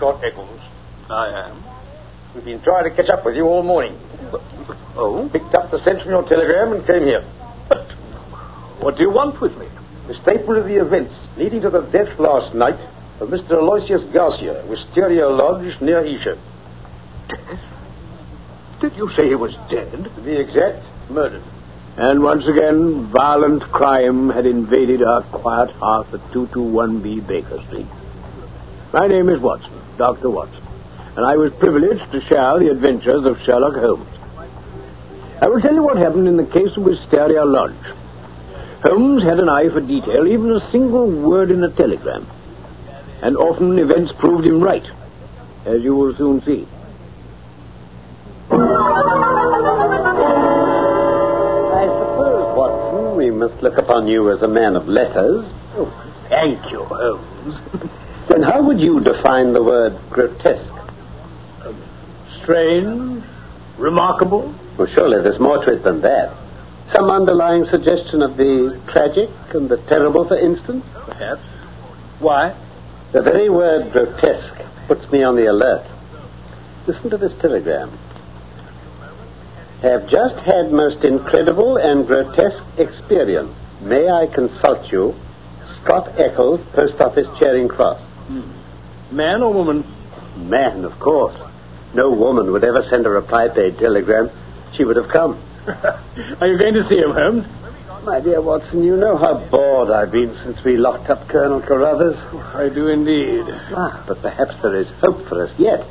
Scott Eccles. I am. We've been trying to catch up with you all morning. Oh? Picked up the your telegram and came here. But what do you want with me? The statement of the events leading to the death last night of Mr. Aloysius Garcia, Wisteria Lodge near Esher. Death? Did you say he was dead? To be exact, murdered. And once again, violent crime had invaded our quiet hearth at 221B Baker Street. My name is Watson, Dr. Watson, and I was privileged to share the adventures of Sherlock Holmes. I will tell you what happened in the case of Wisteria Lodge. Holmes had an eye for detail, even a single word in a telegram. And often events proved him right, as you will soon see. I suppose, Watson, we must look upon you as a man of letters. Oh, thank you, Holmes. Then how would you define the word grotesque? Strange, remarkable, Well, surely there's more to it than that. Some underlying suggestion of the tragic and the terrible, for instance? perhaps. Why? The very word grotesque puts me on the alert. Listen to this telegram. Have just had most incredible and grotesque experience. May I consult you? Scott Eccles, Post Office Charing Cross. Man or woman? Man, of course. No woman would ever send a reply paid telegram. She would have come. Are you going to see him, Holmes? My dear Watson, you know how bored I've been since we locked up Colonel Carruthers. I do indeed. Ah, but perhaps there is hope for us yet.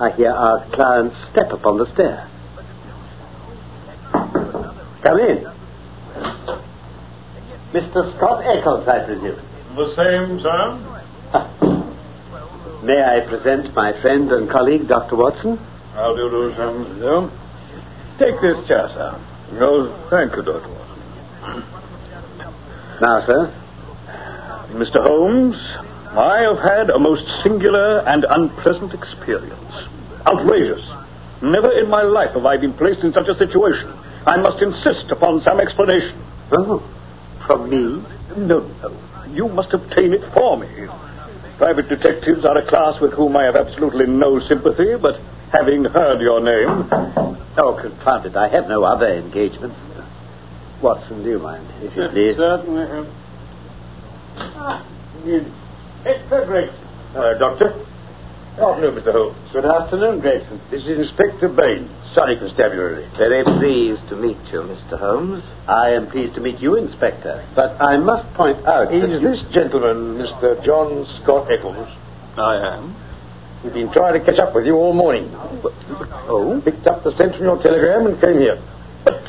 I hear our client's step upon the stair. Come in. Mr. Scott Eccles, I presume. The same, sir? May I present my friend and colleague, Dr. Watson? How do you do? No? Take this chair, sir. No, thank you, Dr. Watson. Now, sir. Mr. Holmes, I have had a most singular and unpleasant experience. Outrageous. Never in my life have I been placed in such a situation. I must insist upon some explanation. Oh, from me? No, no. You must obtain it for me. Private detectives are a class with whom I have absolutely no sympathy, but having heard your name. Oh, confound it. I have no other engagements. Watson, do you mind, if you please? Certainly. It's Frederick. Uh, doctor? Afternoon, Mr. Holmes. Good afternoon, Gregson. This is Inspector Bain, Surrey Constabulary. Very pleased to meet you, Mr. Holmes. I am pleased to meet you, Inspector. But I must point out that Is this gentleman Mr. John Scott Eccles? I am. We've been trying to catch up with you all morning. Oh? Picked up the your telegram and came here. But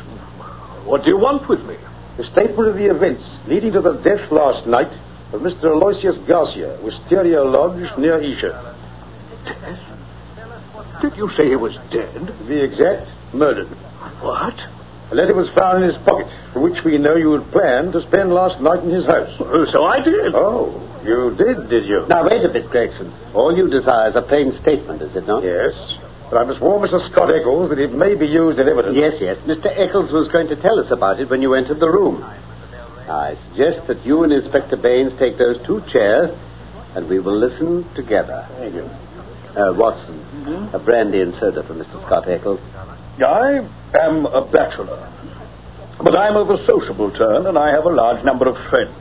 what do you want with me? The statement of the events leading to the death last night of Mr. Aloysius Garcia, Wisteria Lodge near Esher. Death? Did you say he was dead? To be exact, murdered. What? A letter was found in his pocket, for which we know you had planned to spend last night in his house. Oh, so I did. Oh, you did, did you? Now, wait a bit, Gregson. All you desire is a plain statement, is it not? Yes, but I must warn Mr. Scott Eccles that it may be used in evidence. Yes, yes. Mr. Eccles was going to tell us about it when you entered the room. I suggest that you and Inspector Baynes take those two chairs, and we will listen together. Thank you. Uh, Watson, a brandy and soda for Mr. Scott Eccles. I am a bachelor, but I'm of a sociable turn, and I have a large number of friends.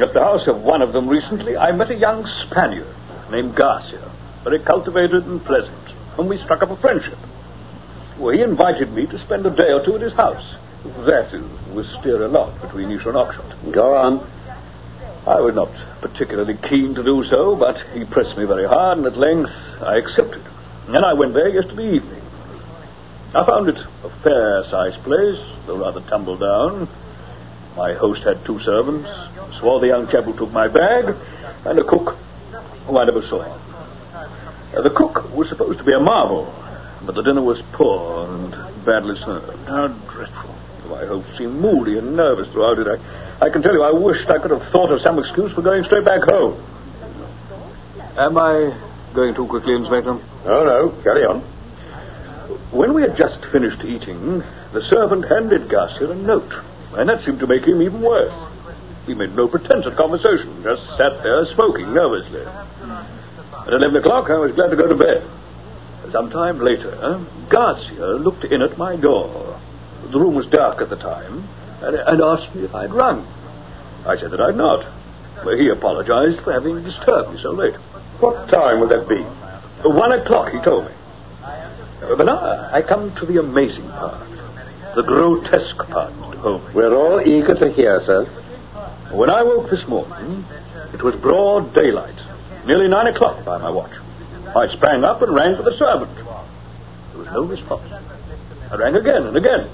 At the house of one of them recently, I met a young Spaniard named Garcia, very cultivated and pleasant, and we struck up a friendship. Well, he invited me to spend a day or two at his house. That is we steer a lot between Esher and Oxford. Go on. I was not particularly keen to do so, but he pressed me very hard, and at length I accepted. And I went there yesterday evening. I found it a fair-sized place, though rather tumble down. My host had two servants, a swarthy young chap who took my bag, and a cook who I never saw. Uh, the cook was supposed to be a marvel, but the dinner was poor and badly served. How dreadful. My host seemed moody and nervous throughout it. I, I can tell you, I wished I could have thought of some excuse for going straight back home. Am I going too quickly, Inspector? Oh, no, carry on. When we had just finished eating, the servant handed Garcia a note, and that seemed to make him even worse. He made no pretense at conversation, just sat there smoking nervously. At 11 o'clock, I was glad to go to bed. Some time later, Garcia looked in at my door. The room was dark at the time, and, and asked me if I'd rung. I said that I'd not. Well, he apologized for having disturbed me so late. What time would that be? One o'clock, he told me. But now I come to the amazing part, the grotesque part, Mr. Holmes. We're all eager to hear, sir. When I woke this morning, it was broad daylight, nearly nine o'clock by my watch. I sprang up and rang for the servant. There was no response. I rang again and again.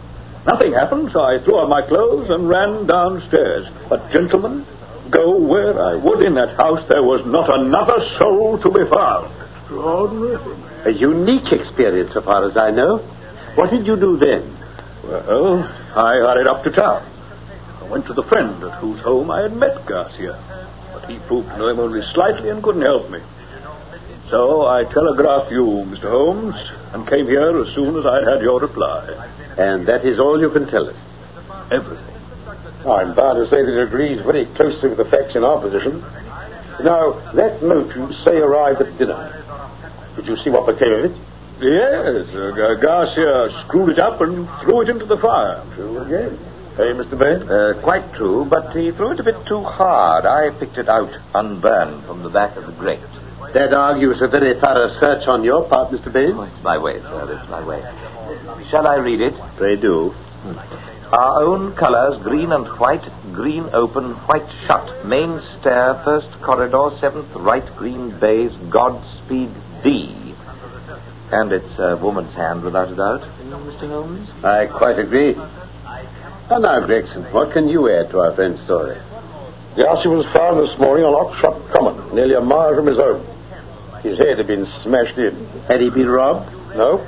Nothing happened, so I threw on my clothes and ran downstairs. But, gentlemen, go where I would in that house, there was not another soul to be found. Extraordinary. A unique experience, so far as I know. What did you do then? Well, I hurried up to town. I went to the friend at whose home I had met Garcia. But he proved to know him only slightly and couldn't help me. So I telegraphed you, Mr. Holmes, and came here as soon as I had your reply. And that is all you can tell us. Everything. I'm bound to say that it agrees very closely with the facts in our position. Now, that note you say arrived at dinner. Did you see what became of it? Yes, uh, Garcia screwed it up and threw it into the fire. True again. Hey, Mr. Bain? Uh, quite true, but he threw it a bit too hard. I picked it out unburned from the back of the grate. That argues a very thorough search on your part, Mr. Bain. Oh, it's my way, sir. It's my way. Shall I read it? They do. Our own colours, green and white, green open, white shut. Main stair, first corridor, seventh right, green baize, Godspeed D. And it's a woman's hand, without a doubt, Mr. Holmes. I quite agree. And now, Gregson, what can you add to our friend's story? Garcia was found this morning on Oxshott Common, nearly a mile from his home. His head had been smashed in. Had he been robbed? No.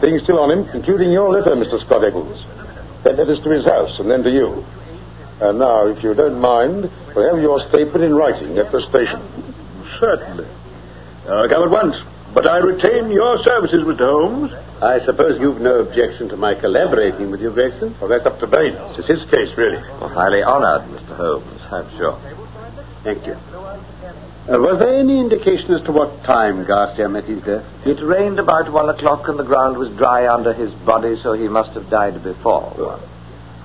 Things still on him, including your letter, Mr. Scott Eccles. That letters to his house and then to you. And now, if you don't mind, we'll have your statement in writing at the station. Certainly. I'll come at once. But I retain your services, Mr. Holmes. I suppose you've no objection to my collaborating with you, Gregson? Well, that's up to Bain. It's his case, really. Well, highly honoured, Mr. Holmes, I'm sure. Thank you. Uh, was there any indication as to what time Garcia met his death? It rained about one o'clock and the ground was dry under his body, so he must have died before.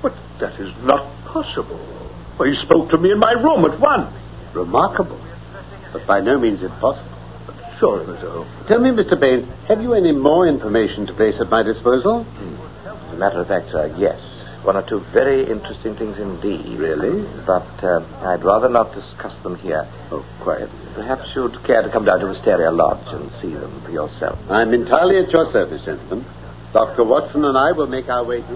But that is not possible. Well, he spoke to me in my room at one. Remarkable, but by no means impossible. Sure, Mr. Holmes. Tell me, Mr. Bain, have you any more information to place at my disposal? As a matter of fact, sir, yes. One or two very interesting things indeed. Really? But uh, I'd rather not discuss them here. Oh, quiet. Perhaps you'd care to come down to Wisteria Lodge and see them for yourself. I'm entirely at your service, gentlemen. Dr. Watson and I will make our way to.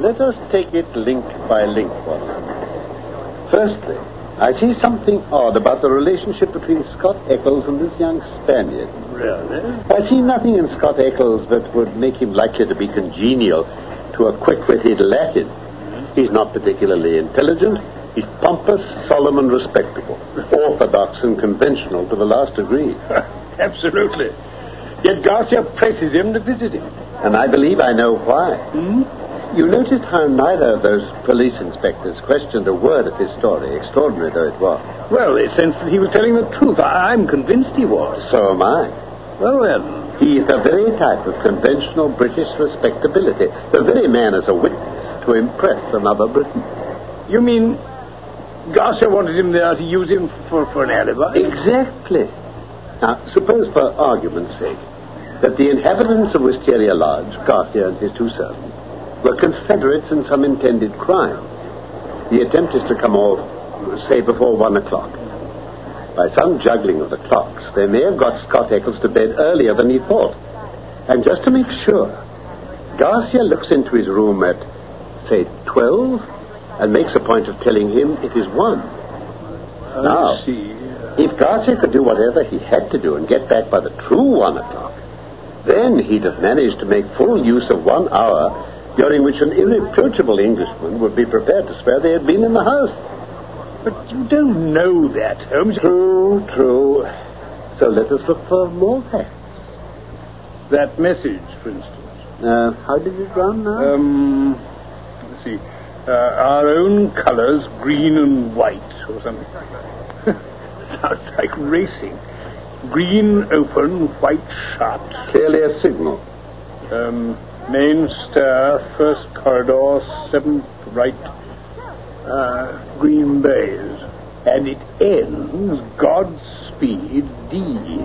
Let us take it link by link, Watson. Firstly, I see something odd about the relationship between Scott Eccles and this young Spaniard. Really? I see nothing in Scott Eccles that would make him likely to be congenial to a quick-witted Latin. He's not particularly intelligent. He's pompous, solemn, and respectable. Orthodox and conventional to the last degree. Absolutely. Yet Garcia presses him to visit him. And I believe I know why. Hmm? You noticed how neither of those police inspectors questioned a word of his story, extraordinary though it was. Well, they sensed that he was telling the truth. I- I'm convinced he was. So am I. Well, then. He is the very type of conventional British respectability, the very man as a witness to impress another Briton. You mean Garcia wanted him there to use him for, for an alibi? Exactly. Now, suppose for argument's sake that the inhabitants of Wisteria Lodge, Garcia and his two servants, were confederates in some intended crime. The attempt is to come off, say, before one o'clock. By some juggling of the clocks, they may have got Scott Eccles to bed earlier than he thought. And just to make sure, Garcia looks into his room at, say, 12 and makes a point of telling him it is 1. now, see. if Garcia could do whatever he had to do and get back by the true 1 o'clock, then he'd have managed to make full use of one hour during which an irreproachable Englishman would be prepared to swear they had been in the house. But you don't know that, Holmes. True, true. So let us look for more facts. That message, for instance. Uh, how did it run now? Um, let's see. uh, our own colors, green and white, or something. Sounds like racing. Green open, white shut. Clearly a signal. Um, main stair, first corridor, seventh right, uh, green baize. And it ends Godspeed D.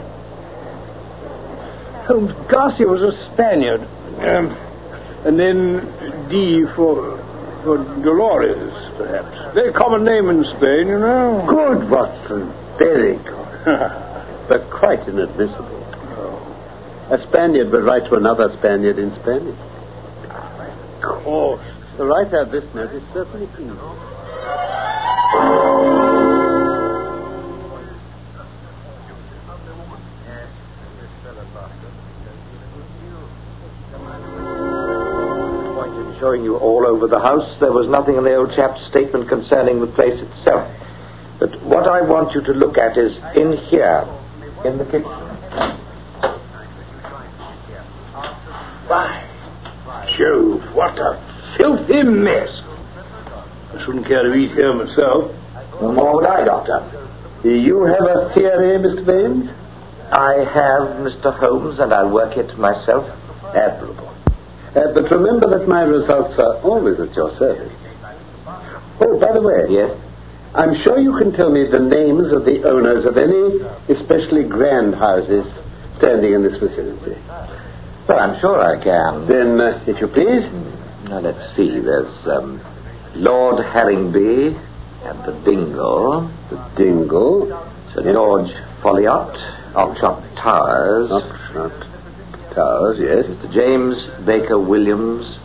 Holmes Garcia was a Spaniard. Um, and then D for, for Dolores, perhaps. Very common name in Spain, you know. Good, Watson. Very good. but quite inadmissible. A Spaniard would write to another Spaniard in Spanish. Of course. The writer of this note is certainly easy. point in showing you all over the house. There was nothing in the old chap's statement concerning the place itself. But what I want you to look at is in here, in the kitchen. By Jove, what a filthy mess. I shouldn't care to eat here myself. No more would I, Doctor. Do you have a theory, Mr. Baynes? I have, Mr. Holmes, and I'll work it myself. Admirable. Uh, but remember that my results are always at your service. Oh, by the way, Yes? I'm sure you can tell me the names of the owners of any especially grand houses standing in this vicinity. Well, I'm sure I can. Then, uh, if you please, Now, let's see. There's um, Lord Harringby and the Dingle, the Dingle, Sir George Ffolliott, Oxshott Towers, Oxshott Towers, yes, Mr. James Baker Williams,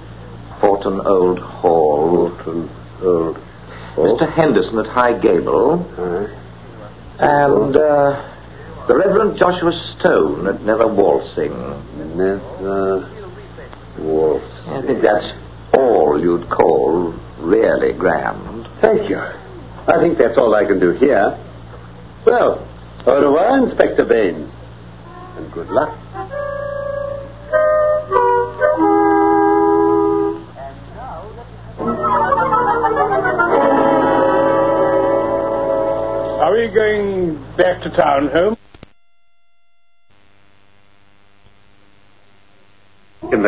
Forton Old Hall, Bolton Old Hall. Mr. Henderson at High Gable, and uh, the Reverend Joshua Stone at Nether Walsling. Nether Waltz. I think that's all you'd call really grand. Thank you. I think that's all I can do here. Well, au revoir, Inspector Baynes. And good luck. Are we going back to town, Holmes?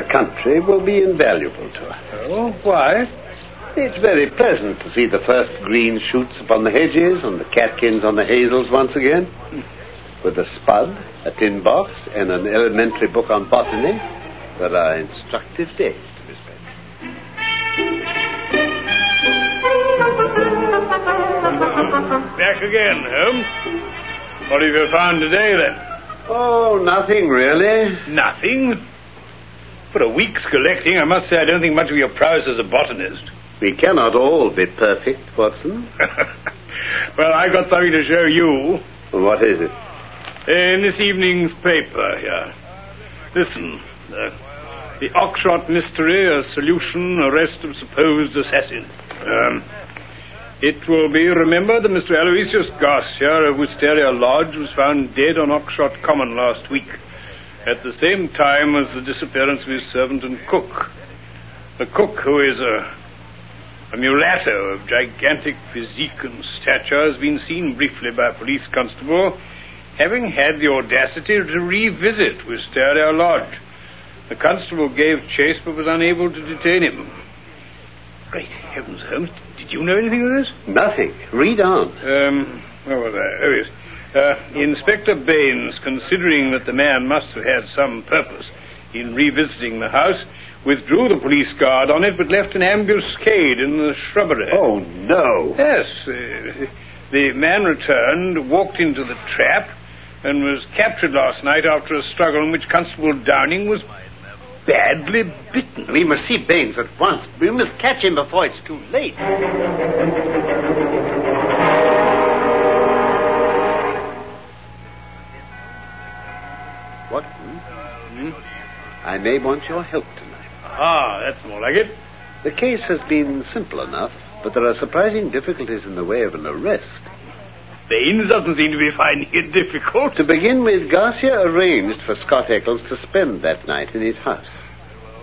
The country will be invaluable to us. Oh, why? It's very pleasant to see the first green shoots upon the hedges and the catkins on the hazels once again. With a spud, a tin box, and an elementary book on botany, there are instructive days to be spent. Back again, Holmes. What have you found today, then? Oh, nothing really. Nothing. For a week's collecting, I must say I don't think much of your prowess as a botanist. We cannot all be perfect, Watson. well, I've got something to show you What is it? in this evening's paper here. Listen. Uh, the Oxshott mystery, a solution, arrest of supposed assassin. Um, it will be remembered that Mr. Aloysius Garcia of Wisteria Lodge was found dead on Oxshott Common last week, at the same time as the disappearance of his servant and cook. The cook, who is a a mulatto of gigantic physique and stature has been seen briefly by a police constable, having had the audacity to revisit Wisteria Lodge. The constable gave chase but was unable to detain him. Great heavens, Holmes, did you know anything of this? Nothing. Read on. Um, where was I? Oh, yes. Uh, Inspector Baynes, considering that the man must have had some purpose in revisiting the house, withdrew the police guard on it but left an ambuscade in the shrubbery. Oh, no. Yes. Uh, the man returned, walked into the trap, and was captured last night after a struggle in which Constable Downing was badly bitten. We must see Baynes at once. We must catch him before it's too late. May want your help tonight. Ah, that's more like it. The case has been simple enough, but there are surprising difficulties in the way of an arrest. Baynes doesn't seem to be finding it difficult. To begin with, Garcia arranged for Scott Eccles to spend that night in his house.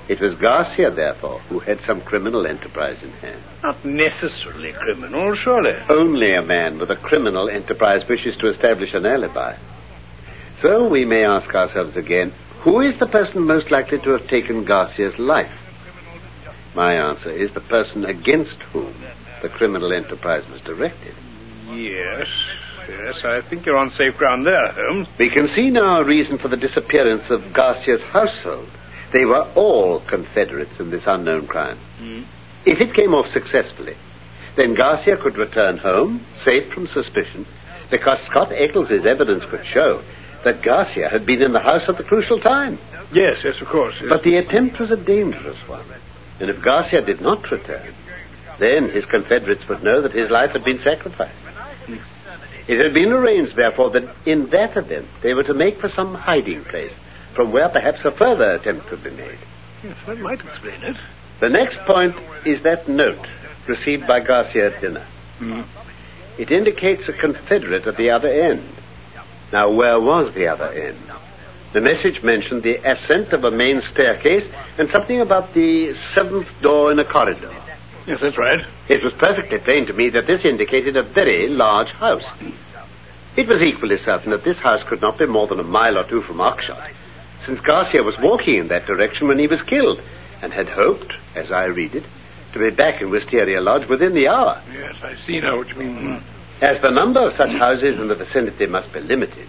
It was Garcia, therefore, who had some criminal enterprise in hand. Not necessarily criminal, surely. Only a man with a criminal enterprise wishes to establish an alibi. So we may ask ourselves again who is the person most likely to have taken Garcia's life? My answer is the person against whom the criminal enterprise was directed. Yes, yes, I think you're on safe ground there, Holmes. We can see now a reason for the disappearance of Garcia's household. They were all Confederates in this unknown crime. Mm. If it came off successfully, then Garcia could return home, safe from suspicion, because Scott Eccles' evidence could show that Garcia had been in the house at the crucial time. Yes, yes, of course. Yes. But the attempt was a dangerous one. And if Garcia did not return, then his Confederates would know that his life had been sacrificed. It had been arranged, therefore, that in that event they were to make for some hiding place, from where perhaps a further attempt could be made. Yes, that might explain it. The next point is that note received by Garcia at dinner. Mm. It indicates a Confederate at the other end. Now, where was the other end? The message mentioned the ascent of a main staircase and something about the seventh door in a corridor. Yes, that's right. It was perfectly plain to me that this indicated a very large house. It was equally certain that this house could not be more than a mile or two from Oxshott, since Garcia was walking in that direction when he was killed, and had hoped, as I read it, to be back in Wisteria Lodge within the hour. Yes, I see now what you mean. As the number of such houses in the vicinity must be limited,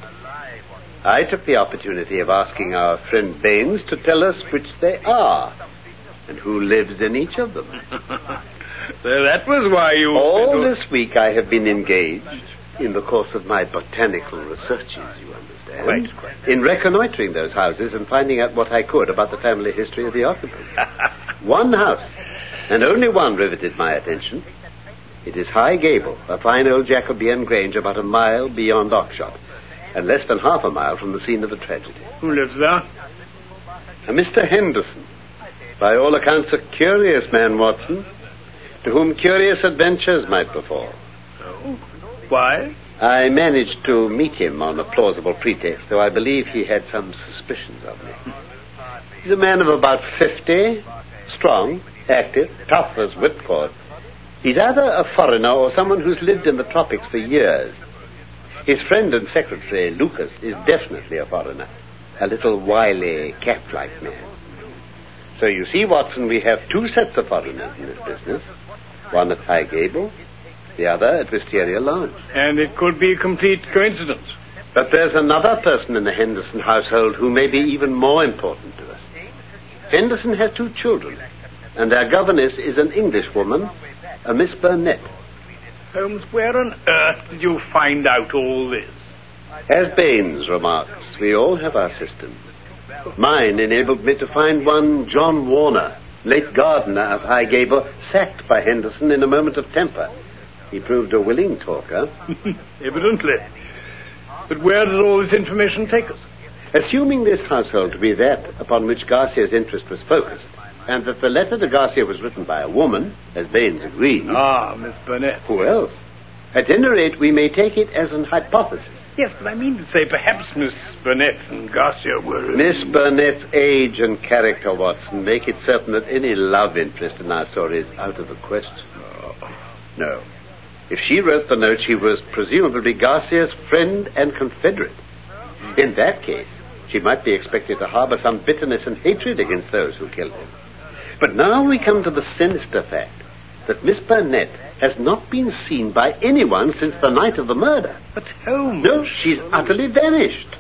I took the opportunity of asking our friend Baynes to tell us which they are and who lives in each of them. so that was why you. All this week I have been engaged in the course of my botanical researches, you understand. Quite, quite. In reconnoitering those houses and finding out what I could about the family history of the occupants. one house, and only one riveted my attention. It is High Gable, a fine old Jacobean grange about a mile beyond Oxshott, and less than half a mile from the scene of the tragedy. Who lives there? Uh, a Mr. Henderson, by all accounts a curious man, Watson, to whom curious adventures might befall. Oh, why? I managed to meet him on a plausible pretext, though I believe he had some suspicions of me. He's a man of about fifty, strong, active, tough as whipcord. He's either a foreigner or someone who's lived in the tropics for years. His friend and secretary, Lucas, is definitely a foreigner. A little wily, cat-like man. So you see, Watson, we have two sets of foreigners in this business. One at High Gable, the other at Wisteria Lodge. And it could be a complete coincidence. But there's another person in the Henderson household who may be even more important to us. Henderson has two children, and their governess is an Englishwoman, a Miss Burnett. Holmes, where on earth did you find out all this? As Baynes remarks, we all have our systems. Mine enabled me to find one John Warner, late gardener of High Gable, sacked by Henderson in a moment of temper. He proved a willing talker. Evidently. But where did all this information take us? Assuming this household to be that upon which Garcia's interest was focused, and that the letter to Garcia was written by a woman, as Baynes agreed. Ah, Miss Burnett. Who else? At any rate, we may take it as an hypothesis. Yes, but I mean to say perhaps Miss Burnett and Garcia were... Miss Burnett's age and character, Watson, make it certain that any love interest in our story is out of the question. No. If she wrote the note, she was presumably Garcia's friend and confederate. In that case, she might be expected to harbor some bitterness and hatred against those who killed him. But now we come to the sinister fact that Miss Burnett has not been seen by anyone since the night of the murder. But Holmes... No, she's utterly vanished.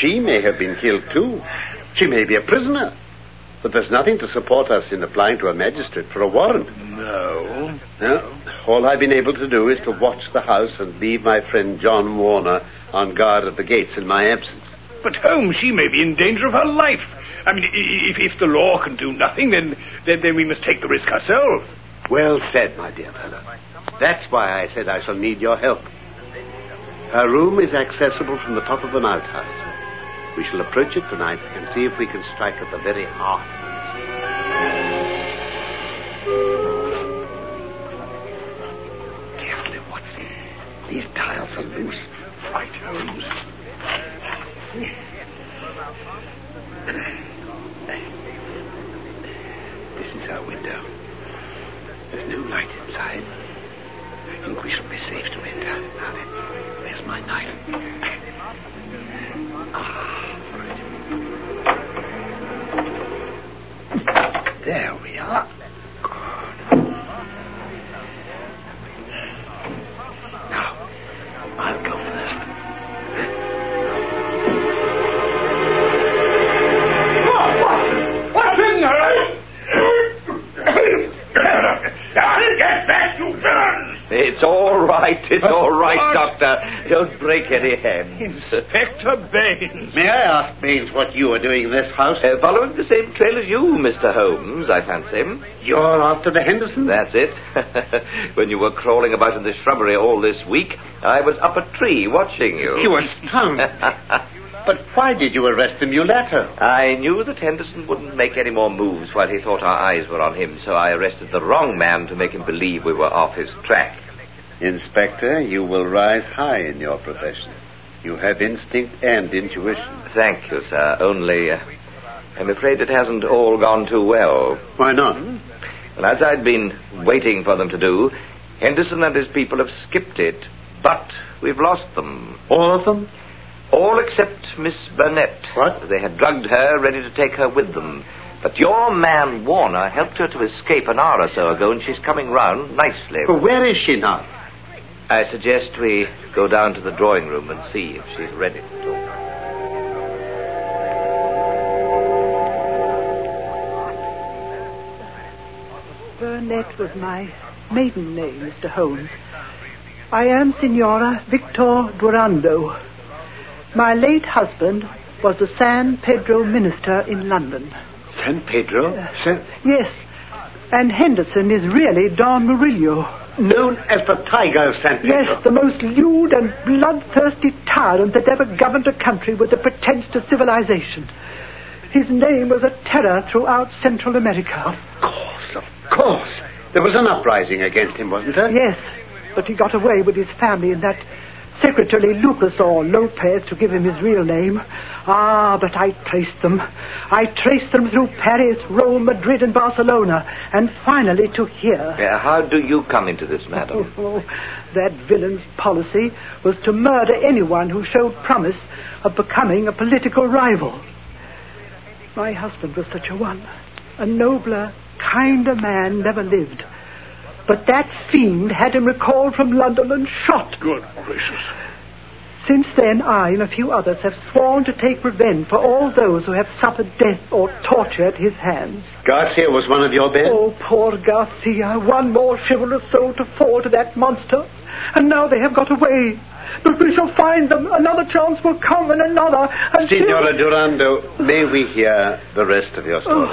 She may have been killed too. She may be a prisoner. But there's nothing to support us in applying to a magistrate for a warrant. No. No. All I've been able to do is to watch the house and leave my friend John Warner on guard at the gates in my absence. But Holmes, she may be in danger of her life. I mean, if, if the law can do nothing, then, then, then we must take the risk ourselves. Well said, my dear fellow. That's why I said I shall need your help. Her room is accessible from the top of an outhouse. We shall approach it tonight and see if we can strike at the very heart Carefully, Watson. These tiles are loose. Right, Holmes. the window. There's no light inside. I think we shall be safe to enter. Now then, where's my knife? Ah. There we are. It's all right. It's all right, Doctor. Don't break any hands. Inspector Baynes. May I ask, Baynes, what you are doing in this house? Uh, following the same trail as you, Mr. Holmes, I fancy. You're after the Henderson? That's it. when you were crawling about in the shrubbery all this week, I was up a tree watching you. You were astound. but why did you arrest the mulatto? I knew that Henderson wouldn't make any more moves while he thought our eyes were on him, so I arrested the wrong man to make him believe we were off his track. Inspector, you will rise high in your profession. You have instinct and intuition. Thank you, sir. Only, uh, I'm afraid it hasn't all gone too well. Why not? Well, as I'd been waiting for them to do, Henderson and his people have skipped it. But we've lost them. All of them? All except Miss Burnett. What? They had drugged her, ready to take her with them. But your man, Warner, helped her to escape an hour or so ago, and she's coming round nicely. Well, where is she now? I suggest we go down to the drawing room and see if she's ready to talk. Burnett was my maiden name, Mr. Holmes. I am Signora Victor Durando. My late husband was the San Pedro minister in London. San Pedro? San... Yes, and Henderson is really Don Murillo. Known as the Tiger of San Pedro. Yes, the most lewd and bloodthirsty tyrant that ever governed a country with a pretense to civilization. His name was a terror throughout Central America. Of course, of course. There was an uprising against him, wasn't there? Yes, but he got away with his family in that secretary Lucas or Lopez to give him his real name. Ah, but I traced them. I traced them through Paris, Rome, Madrid, and Barcelona, and finally to here. Uh, how do you come into this, madam? Oh, that villain's policy was to murder anyone who showed promise of becoming a political rival. My husband was such a one. A nobler, kinder man never lived. But that fiend had him recalled from London and shot. Good gracious. Since then, I and a few others have sworn to take revenge for all those who have suffered death or torture at his hands. Garcia was one of your men? Oh, poor Garcia. One more chivalrous soul to fall to that monster. And now they have got away. But we shall find them. Another chance will come, and another. Until... Signora Durando, may we hear the rest of your story?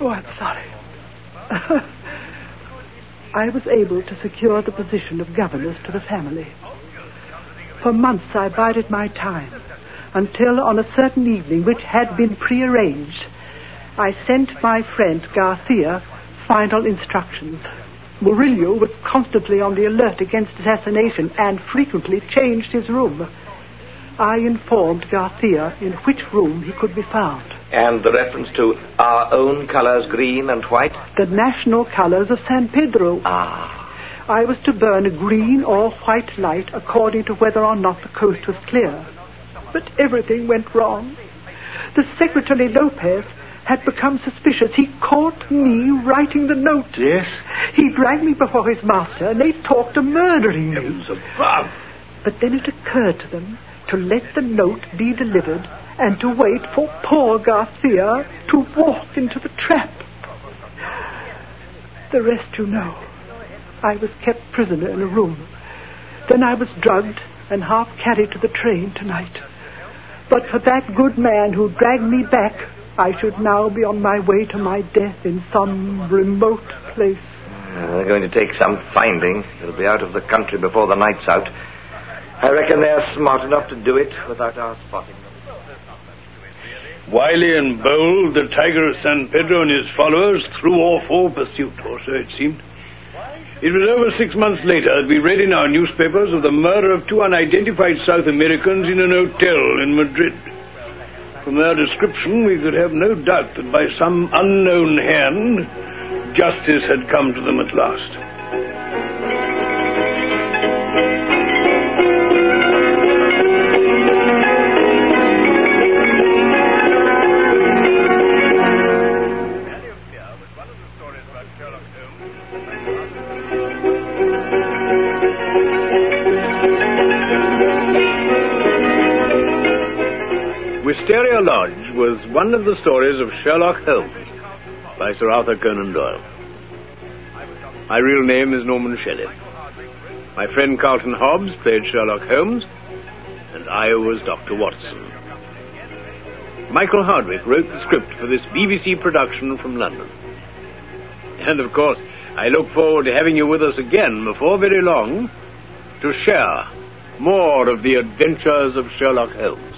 Oh, oh I'm sorry. I was able to secure the position of governess to the family. For months I bided my time, until on a certain evening, which had been prearranged, I sent my friend Garcia final instructions. Murillo was constantly on the alert against assassination and frequently changed his room. I informed Garcia in which room he could be found. And the reference to our own colors, green and white? The national colors of San Pedro. Ah. I was to burn a green or white light according to whether or not the coast was clear. But everything went wrong. The secretary Lopez had become suspicious. He caught me writing the note. Yes? He dragged me before his master, and they talked of murdering me. Heavens above. But then it occurred to them to let the note be delivered and to wait for poor Garcia to walk into the trap. The rest you know. I was kept prisoner in a room. Then I was drugged and half carried to the train tonight. But for that good man who dragged me back, I should now be on my way to my death in some remote place. Uh, they're going to take some finding. They'll be out of the country before the night's out. I reckon they're smart enough to do it without our spotting them. Wily and bold, the Tiger of San Pedro and his followers threw off all pursuit, or so it seemed. It was over six months later that we read in our newspapers of the murder of two unidentified South Americans in an hotel in Madrid. From their description, we could have no doubt that by some unknown hand, justice had come to them at last. One of the stories of Sherlock Holmes by Sir Arthur Conan Doyle. My real name is Norman Shelley. My friend Carlton Hobbs played Sherlock Holmes, and I was Dr. Watson. Michael Hardwick wrote the script for this BBC production from London. And of course, I look forward to having you with us again before very long to share more of the adventures of Sherlock Holmes.